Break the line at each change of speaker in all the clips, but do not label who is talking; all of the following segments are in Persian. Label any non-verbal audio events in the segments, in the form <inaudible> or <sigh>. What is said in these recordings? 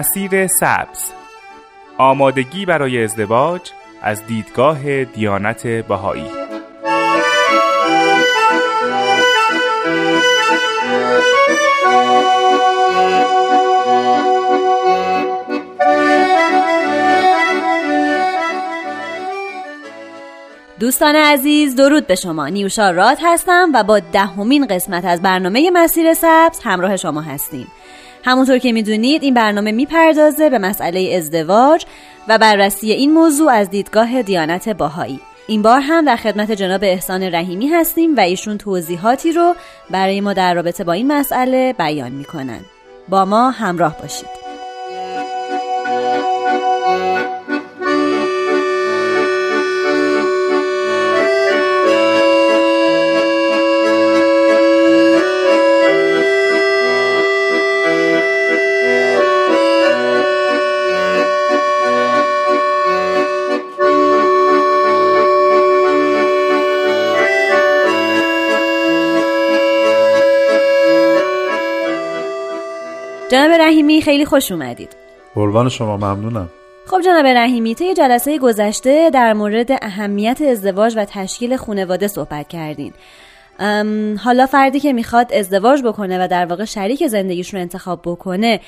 مسیر سبز. آمادگی برای ازدواج از دیدگاه دیانت بهایی.
دوستان عزیز درود به شما. نیوشا راد هستم و با دهمین قسمت از برنامه مسیر سبز همراه شما هستیم. همونطور که می‌دونید این برنامه می‌پردازه به مسئله ازدواج و بررسی این موضوع از دیدگاه دیانت باهایی. این بار هم در خدمت جناب احسان رحیمی هستیم و ایشون توضیحاتی رو برای ما در رابطه با این مسئله بیان می‌کنن. با ما همراه باشید. جناب رحیمی خیلی خوش اومدید.
قربان شما ممنونم.
خب جناب رحیمی طی جلسه گذشته در مورد اهمیت ازدواج و تشکیل خانواده صحبت کردین. حالا فردی که می‌خواد ازدواج بکنه و در واقع شریک زندگیش رو انتخاب بکنه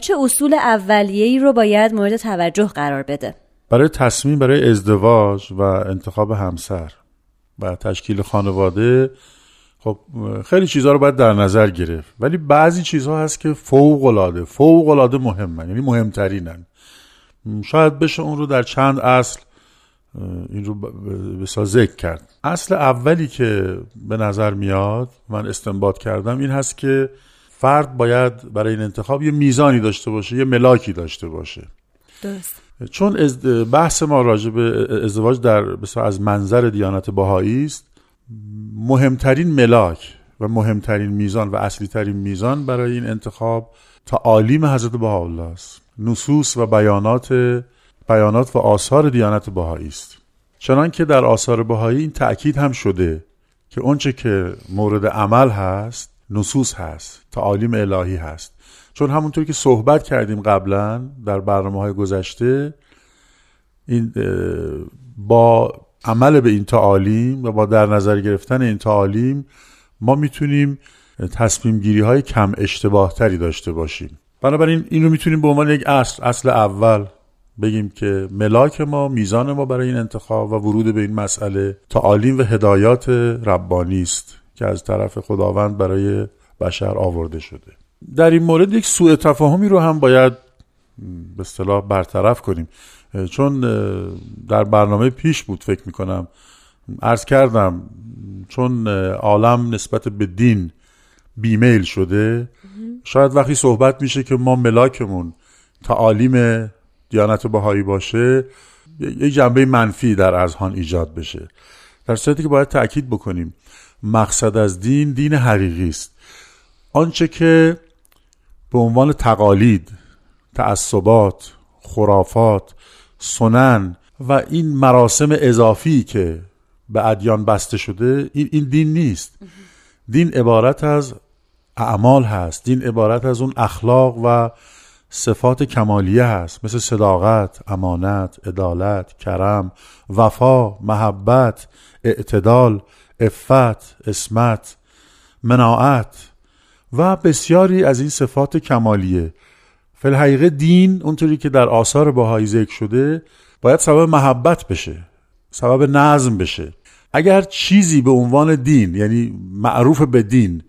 چه اصول اولیه‌ای رو باید مورد توجه قرار بده؟
برای تصمیم برای ازدواج و انتخاب همسر و تشکیل خانواده خب خیلی چیزها رو باید در نظر گرفت. ولی بعضی چیزها هست که فوق العاده فوق العاده مهمن یعنی مهمترینن. شاید بشه اون رو در چند اصل این رو بسا ذکر کرد. اصل اولی که به نظر میاد من استنباط کردم این هست که فرد باید برای این انتخاب یه میزانی داشته باشه یه ملاکی داشته باشه.
درست.
چون بحث ما راجع به ازدواج در از منظر دیانت باهایی است. مهمترین ملاک و مهمترین میزان و اصلی ترین میزان برای این انتخاب تعالیم حضرت بهاءالله است. نصوص و بیانات بیانات و آثار دیانت بهایی است. چنان که در آثار بهایی این تأکید هم شده که اونچه که مورد عمل هست نصوص هست تعالیم الهی هست. چون همونطور که صحبت کردیم قبلا در برنامه های گذشته این با عمل به این تعالیم و با در نظر گرفتن این تعالیم ما می‌تونیم تصمیم گیری های کم اشتباه تری داشته باشیم. بنابراین این رو می‌تونیم به عنوان یک اصل اصل اول بگیم که ملاک ما میزان ما برای این انتخاب و ورود به این مسئله تعالیم و هدایات ربانی است که از طرف خداوند برای بشر آورده شده. در این مورد یک سوء تفاهمی رو هم باید به اصطلاح برطرف کنیم. چون در برنامه پیش بود فکر می‌کنم. ارز کردم چون عالم نسبت به دین بیمیل شده شاید وقتی صحبت میشه که ما ملاکمون تعالیم دیانت بهایی باشه یک جنبه منفی در اذهان ایجاد بشه. در صورتی که باید تاکید بکنیم مقصد از دین دین حقیقی است. آنچه که به عنوان تقالید تعصبات خرافات سنن و این مراسم اضافی که به ادیان بسته شده این, دین نیست. دین عبارت از اعمال هست. دین عبارت از اون اخلاق و صفات کمالیه هست. مثل صداقت، امانت، عدالت، کرم، وفا، محبت، اعتدال، افت، اسمت، مناعت و بسیاری از این صفات کمالیه. فلحقیقه دین اونطوری که در آثار باهایی ذکر شده باید سبب محبت بشه سبب نظم بشه. اگر چیزی به عنوان دین یعنی معروف به دین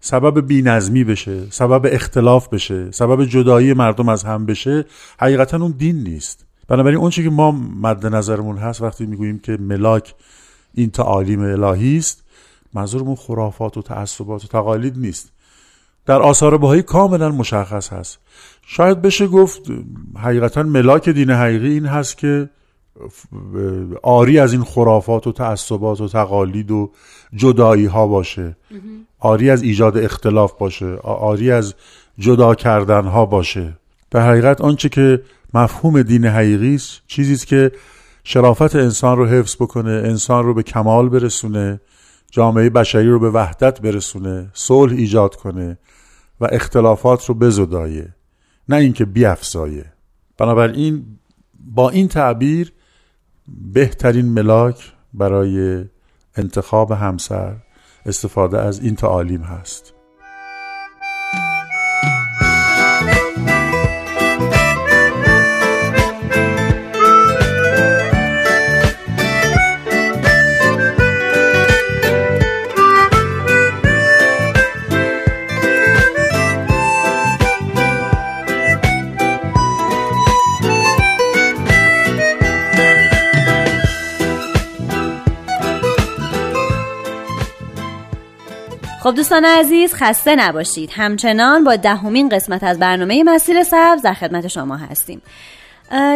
سبب بینظمی بشه سبب اختلاف بشه سبب جدایی مردم از هم بشه حقیقتا اون دین نیست. بنابراین اون که ما مد نظرمون هست وقتی می‌گوییم که ملاک این تعالیم الهی است منظورمون خرافات و تعصبات و تقالید نیست. در آثار بهایی کاملا مشخص هست. شاید بشه گفت حقیقتا ملاک دین حقیقی این هست که آری از این خرافات و تعصبات و تقالید و جدایی ها باشه. آری از ایجاد اختلاف باشه. آری از جدا کردن ها باشه. به حقیقت آنچه که مفهوم دین حقیقی است چیزی است که شرافت انسان رو حفظ بکنه انسان رو به کمال برسونه. جامعه بشری رو به وحدت برسونه صلح ایجاد کنه و اختلافات رو بزدایه نه اینکه بیافزایه. بنابراین با این تعبیر بهترین ملاک برای انتخاب همسر استفاده از این تعالیم هست.
خب دوستان عزیز خسته نباشید. همچنان با دهمین قسمت از برنامه مسیر سبز در خدمت شما هستیم.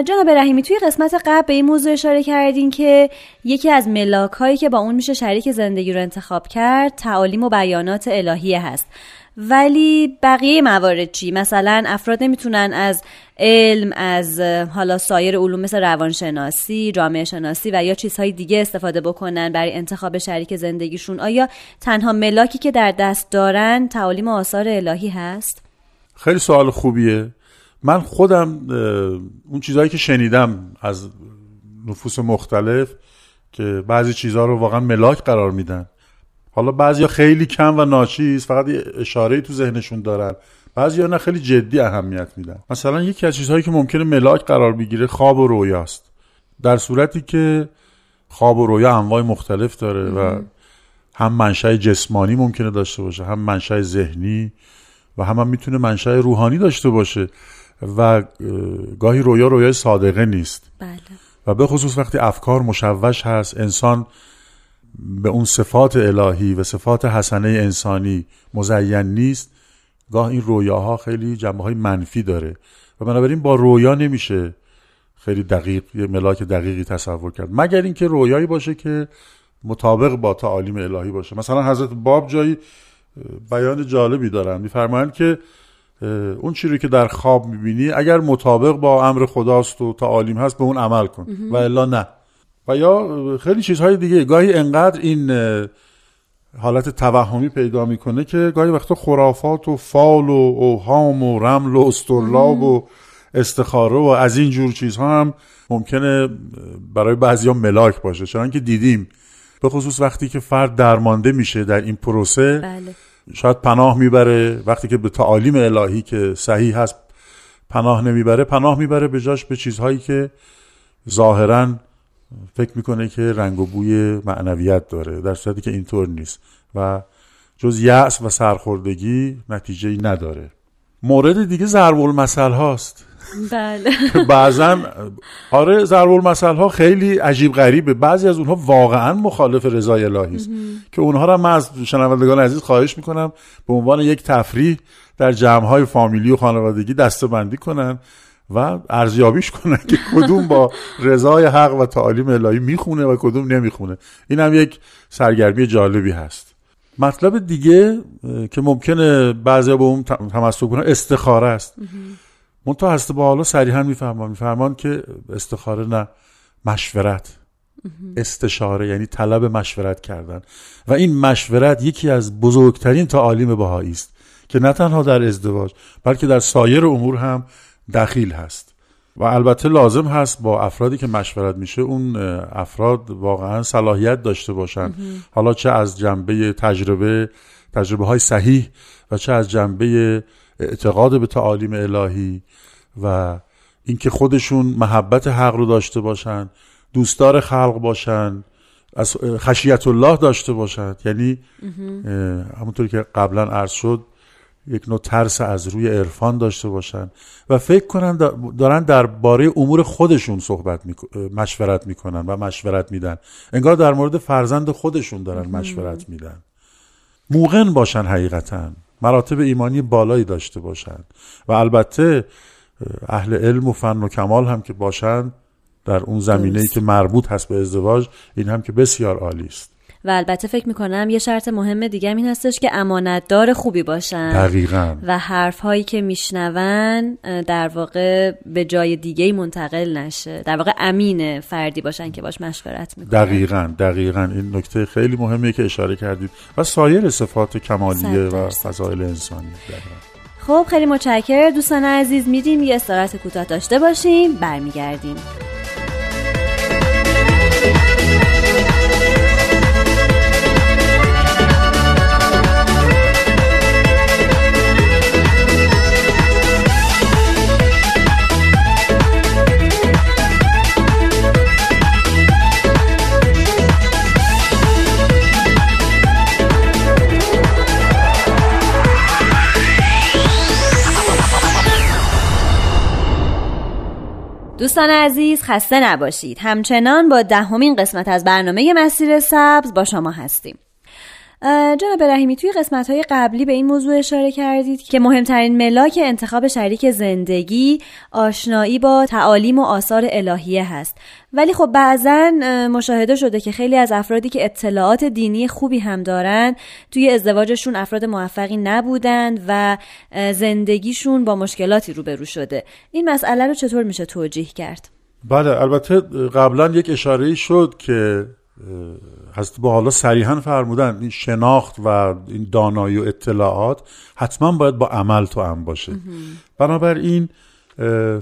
جناب رحیمی توی قسمت قبل به این موضوع اشاره کردین که یکی از ملاک هایی که با اون میشه شریک زندگی رو انتخاب کرد تعالیم و بیانات الهیه هست. ولی بقیه موارد چی؟ مثلا افراد نمی‌تونن از علم از حالا سایر علوم مثل روانشناسی جامعه شناسی و یا چیزهای دیگه استفاده بکنن برای انتخاب شریک زندگیشون آیا تنها ملاکی که در دست دارن تعالیم آثار الهی هست؟
خیلی سوال خوبیه. من خودم اون چیزهایی که شنیدم از نفوس مختلف که بعضی چیزها رو واقعا ملاک قرار میدن. حالا بعضیا خیلی کم و ناچیز فقط یه اشاره تو ذهنشون دارن. بعضیا نه خیلی جدی اهمیت میدن. مثلا یکی از چیزهایی که ممکنه ملاک قرار بگیره خواب و رویاست. در صورتی که خواب و رویا انواع مختلف داره و هم منشأ جسمانی ممکنه داشته باشه هم منشأ ذهنی و هم, هم می‌تونه منشأ روحانی داشته باشه و گاهی رویا رویای صادقه نیست.
بله.
و به خصوص وقتی افکار مشوش هست انسان به اون صفات الهی و صفات حسنه انسانی مزین نیست. گاه این رویاها خیلی جنبه های منفی داره. و بنابراین با رویا نمیشه خیلی دقیق یه ملاک دقیقی تصور کرد. مگر اینکه رویایی باشه که مطابق با تعالیم الهی باشه. مثلا حضرت باب جایی بیان جالبی دارن. میفرمایند که اون چیزی که در خواب می‌بینی اگر مطابق با امر خداست و تعالیم هست به اون عمل کن. و الا نه. و یا خیلی چیزهای دیگه. گاهی انقدر این حالت توهمی پیدا می‌کنه که گاهی وقتا خرافات و فال و اوهام و رمل و استرلاب و استخاره و از این جور چیزها هم ممکنه برای بعضی ملاک باشه. چون که دیدیم. به خصوص وقتی که فرد درمانده میشه در این پروسه
بله.
شاید پناه می‌بره. وقتی که به تعالیم الهی که صحیح هست پناه نمی‌بره. پناه می‌بره به جاش به چیزهایی که ظاهرا فکر می‌کنه که رنگ و بوی معنویت داره در صورتی که اینطور نیست و جز یأس و سرخوردگی نتیجه ای نداره. مورد دیگه ضرب المثل هاست.
بله. <laughs>
بعضا آره ضرب المثل ها خیلی عجیب غریبه. بعضی از اونها واقعا مخالف رضای الهی است. که اونها را من از شنوندگان عزیز خواهش می‌کنم به عنوان یک تفریح در جمع های فامیلی و خانوادگی دسته بندی کنن. و ارزیابیش کنن که کدوم با رضای حق و تعالیم الهی می‌خونه و کدوم نمی‌خونه. این هم یک سرگرمی جالبی هست. مطلب دیگه که ممکنه بعضی به اون تمسک کنن استخاره است. منتها هست با حالا صریحا میفهمان میفهمان که استخاره نه مشورت. استشاره یعنی طلب مشورت کردن. و این مشورت یکی از بزرگترین تعالیم بهایی است که نه تنها در ازدواج بلکه در سایر امور هم دخیل هست. و البته لازم هست با افرادی که مشورت میشه اون افراد واقعا صلاحیت داشته باشن. حالا چه از جنبه تجربه تجربه های صحیح و چه از جنبه اعتقاد به تعالیم الهی و اینکه خودشون محبت حق رو داشته باشن دوستدار خلق باشن از خشیت الله داشته باشند یعنی همونطوری که قبلا عرض شد یک نوع ترس از روی عرفان داشته باشن و فکر کنن دارن درباره امور خودشون صحبت می... مشورت می‌کنن و مشورت میدن. انگار در مورد فرزند خودشون دارن مشورت میدن. موقن باشن حقیقتا. مراتب ایمانی بالایی داشته باشن. و البته اهل علم و فن و کمال هم که باشن در اون زمینه ای که مربوط هست به ازدواج این هم که بسیار عالی است.
و البته فکر می‌کنم یه شرط مهم دیگه این هستش که امانتدار خوبی باشن.
دقیقا.
و حرف هایی که میشنون در واقع به جای دیگه منتقل نشه. در واقع امین فردی باشن که باش مشورت می‌کنن.
دقیقا دقیقا. این نکته خیلی مهمیه که اشاره کردید. و سایر صفات کمالیه و فضایل انسانی. دقیقا.
خب خیلی متشکر دوستان عزیز میریم یه استراحت کوتاه داشته باشیم. برمیگردیم. دوستان عزیز خسته نباشید. همچنان با دهمین قسمت از برنامه مسیر سبز با شما هستیم. جناب رحیمی توی قسمت های قبلی به این موضوع اشاره کردید که مهمترین ملاک انتخاب شریک زندگی آشنایی با تعالیم و آثار الهیه هست ولی خب بعضا مشاهده شده که خیلی از افرادی که اطلاعات دینی خوبی هم دارن توی ازدواجشون افراد موفقی نبودند و زندگیشون با مشکلاتی روبرو شده این مسئله رو چطور میشه توجیه کرد؟
بله البته قبلا یک اشاره شد که حضرت با حالا صریحا فرمودن این شناخت و این دانایی و اطلاعات حتما باید با عمل تو هم باشه. بنابراین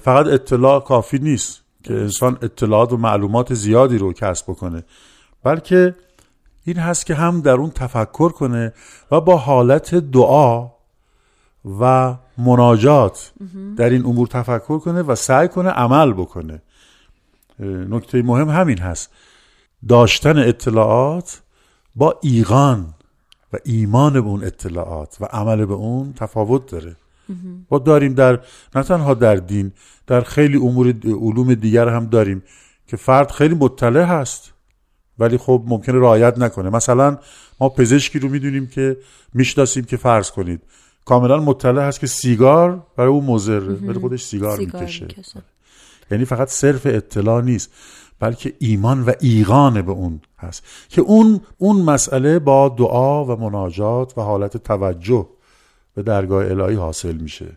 فقط اطلاع کافی نیست که انسان اطلاعات و معلومات زیادی رو کسب بکنه بلکه این هست که هم در اون تفکر کنه و با حالت دعا و مناجات در این امور تفکر کنه و سعی کنه عمل بکنه. نکته مهم همین هست. داشتن اطلاعات با ایقان و ایمان به اون اطلاعات و عمل به اون تفاوت داره. ما داریم در نه تنها در دین در خیلی امور علوم دیگر هم داریم که فرد خیلی مطلع هست ولی خب ممکنه رعایت نکنه. مثلا ما پزشکی رو می‌دونیم که می‌شناسیم که فرض کنید کاملا مطلع هست که سیگار برای او مضره ولی خودش سیگار, سیگار می‌کشه. یعنی فقط صرف اطلاع نیست. بلکه ایمان و ایقان به اون هست که اون اون مسئله با دعا و مناجات و حالت توجه به درگاه الهی حاصل میشه.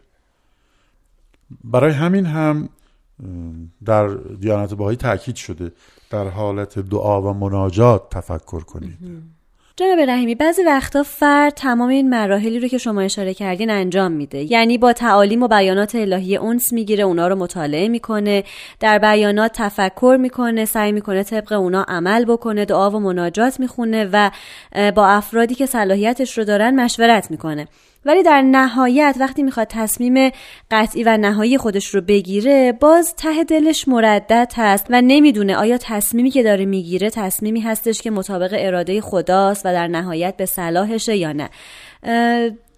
برای همین هم در دیانت باهایی تاکید شده در حالت دعا و مناجات تفکر کنید.
جناب رحیمی بعضی وقتا فرد تمام این مراحلی رو که شما اشاره کردین انجام میده. یعنی با تعالیم و بیانات الهی اونس می‌گیره اونا رو مطالعه می‌کنه در بیانات تفکر می‌کنه سعی می‌کنه طبق اونا عمل بکنه دعا و مناجات می‌خونه و با افرادی که صلاحیتش رو دارن مشورت می‌کنه. ولی در نهایت وقتی می‌خواد تصمیم قطعی و نهایی خودش رو بگیره باز ته دلش مردد هست و نمی‌دونه آیا تصمیمی که داره می‌گیره تصمیمی هستش که مطابق اراده خداست و در نهایت به صلاحشه یا نه.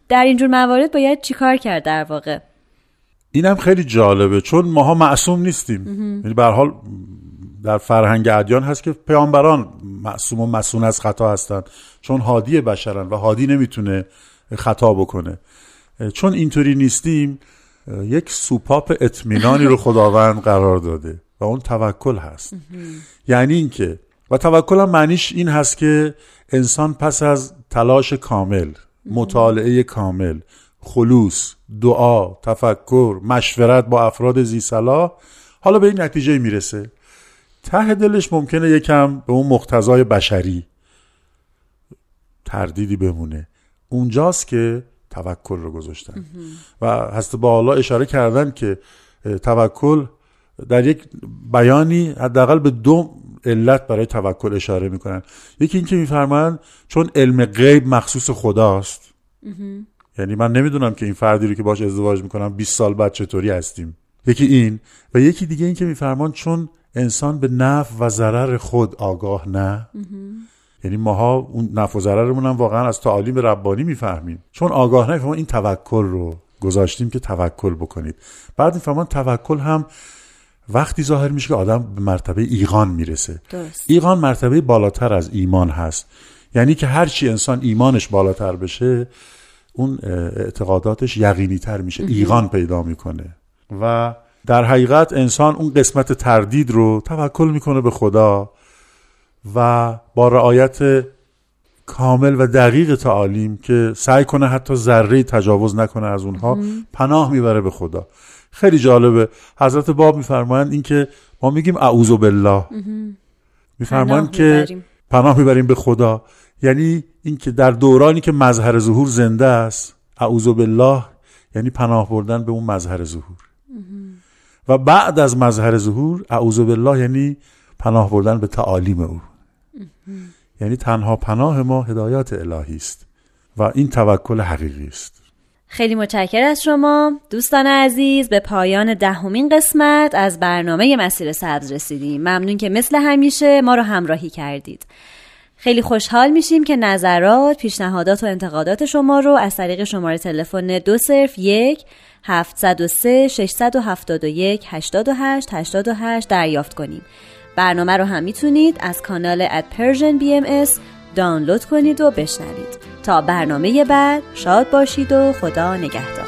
در اینجور موارد باید چیکار کرد در واقع؟
اینم خیلی جالبه چون ماها معصوم نیستیم. یعنی به حال در فرهنگ ادیان هست که پیامبران معصوم و مسون از خطا هستند چون هادی بشرن و هادی نمی‌تونه خطا بکنه. چون اینطوری نیستیم یک سوپاپ اطمینانی رو خداوند قرار داده و اون توکل هست. یعنی اینکه و توکل هم معنیش این هست که انسان پس از تلاش کامل مطالعه کامل خلوص دعا تفکر مشورت با افراد زی صلاح حالا به این نتیجه می‌رسه. ته دلش ممکنه یکم به اون مقتضای بشری تردیدی بمونه. اونجاست که توکل رو گذاشتن. و هست با الله اشاره کردن که توکل در یک بیانی حداقل به دو علت برای توکل اشاره می‌کنن. یکی اینکه میفرمایند چون علم غیب مخصوص خداست. یعنی من نمی‌دونم که این فردی رو که باش ازدواج می‌کنم 20 سال بعد چطوری هستیم. یکی این و یکی دیگه این که میفرمان چون انسان به نفع و ضرر خود آگاه نه. یعنی ماها اون نفع و ضررمون هم واقعا از تعالیم ربانی می‌فهمیم. چون آگاه نمی‌فهمیم این توکل رو گذاشتیم که توکل بکنید. بعد می‌فهمن توکل هم وقتی ظاهر میشه که آدم به مرتبه ایقان می‌رسه. درست. ایقان مرتبه بالاتر از ایمان هست. یعنی که هرچی انسان ایمانش بالاتر بشه اون اعتقاداتش یقینی تر میشه ایقان پیدا می‌کنه. و در حقیقت انسان اون قسمت تردید رو توکل می‌کنه به خدا. و با رعایت کامل و دقیق تعالیم که سعی کنه حتی ذره تجاوز نکنه از اونها پناه می‌بره به خدا. خیلی جالبه. حضرت باب میفرمایند اینکه ما میگیم اعوذ بالله. میفرمایند که پناه می‌بریم به خدا. یعنی اینکه در دورانی که مظهر ظهور زنده است اعوذ بالله یعنی پناه بردن به اون مظهر ظهور. و بعد از مظهر ظهور اعوذ بالله یعنی پناه بردن به تعالیم او. یعنی تنها پناه ما هدایات الهی است و این توکل حقیقی است.
خیلی متشکر از شما. دوستان عزیز به پایان دهمین قسمت از برنامه مسیر سبز رسیدیم. ممنون که مثل همیشه ما رو همراهی کردید. خیلی خوشحال میشیم که نظرات، پیشنهادات و انتقادات شما رو از طریق شماره تلفن دو صرف یک 703 671 88 88 دریافت کنیم. برنامه رو هم می‌تونید از کانال at Persian BMS دانلود کنید و بشنوید. تا برنامه بعد شاد باشید و خدا نگهدار.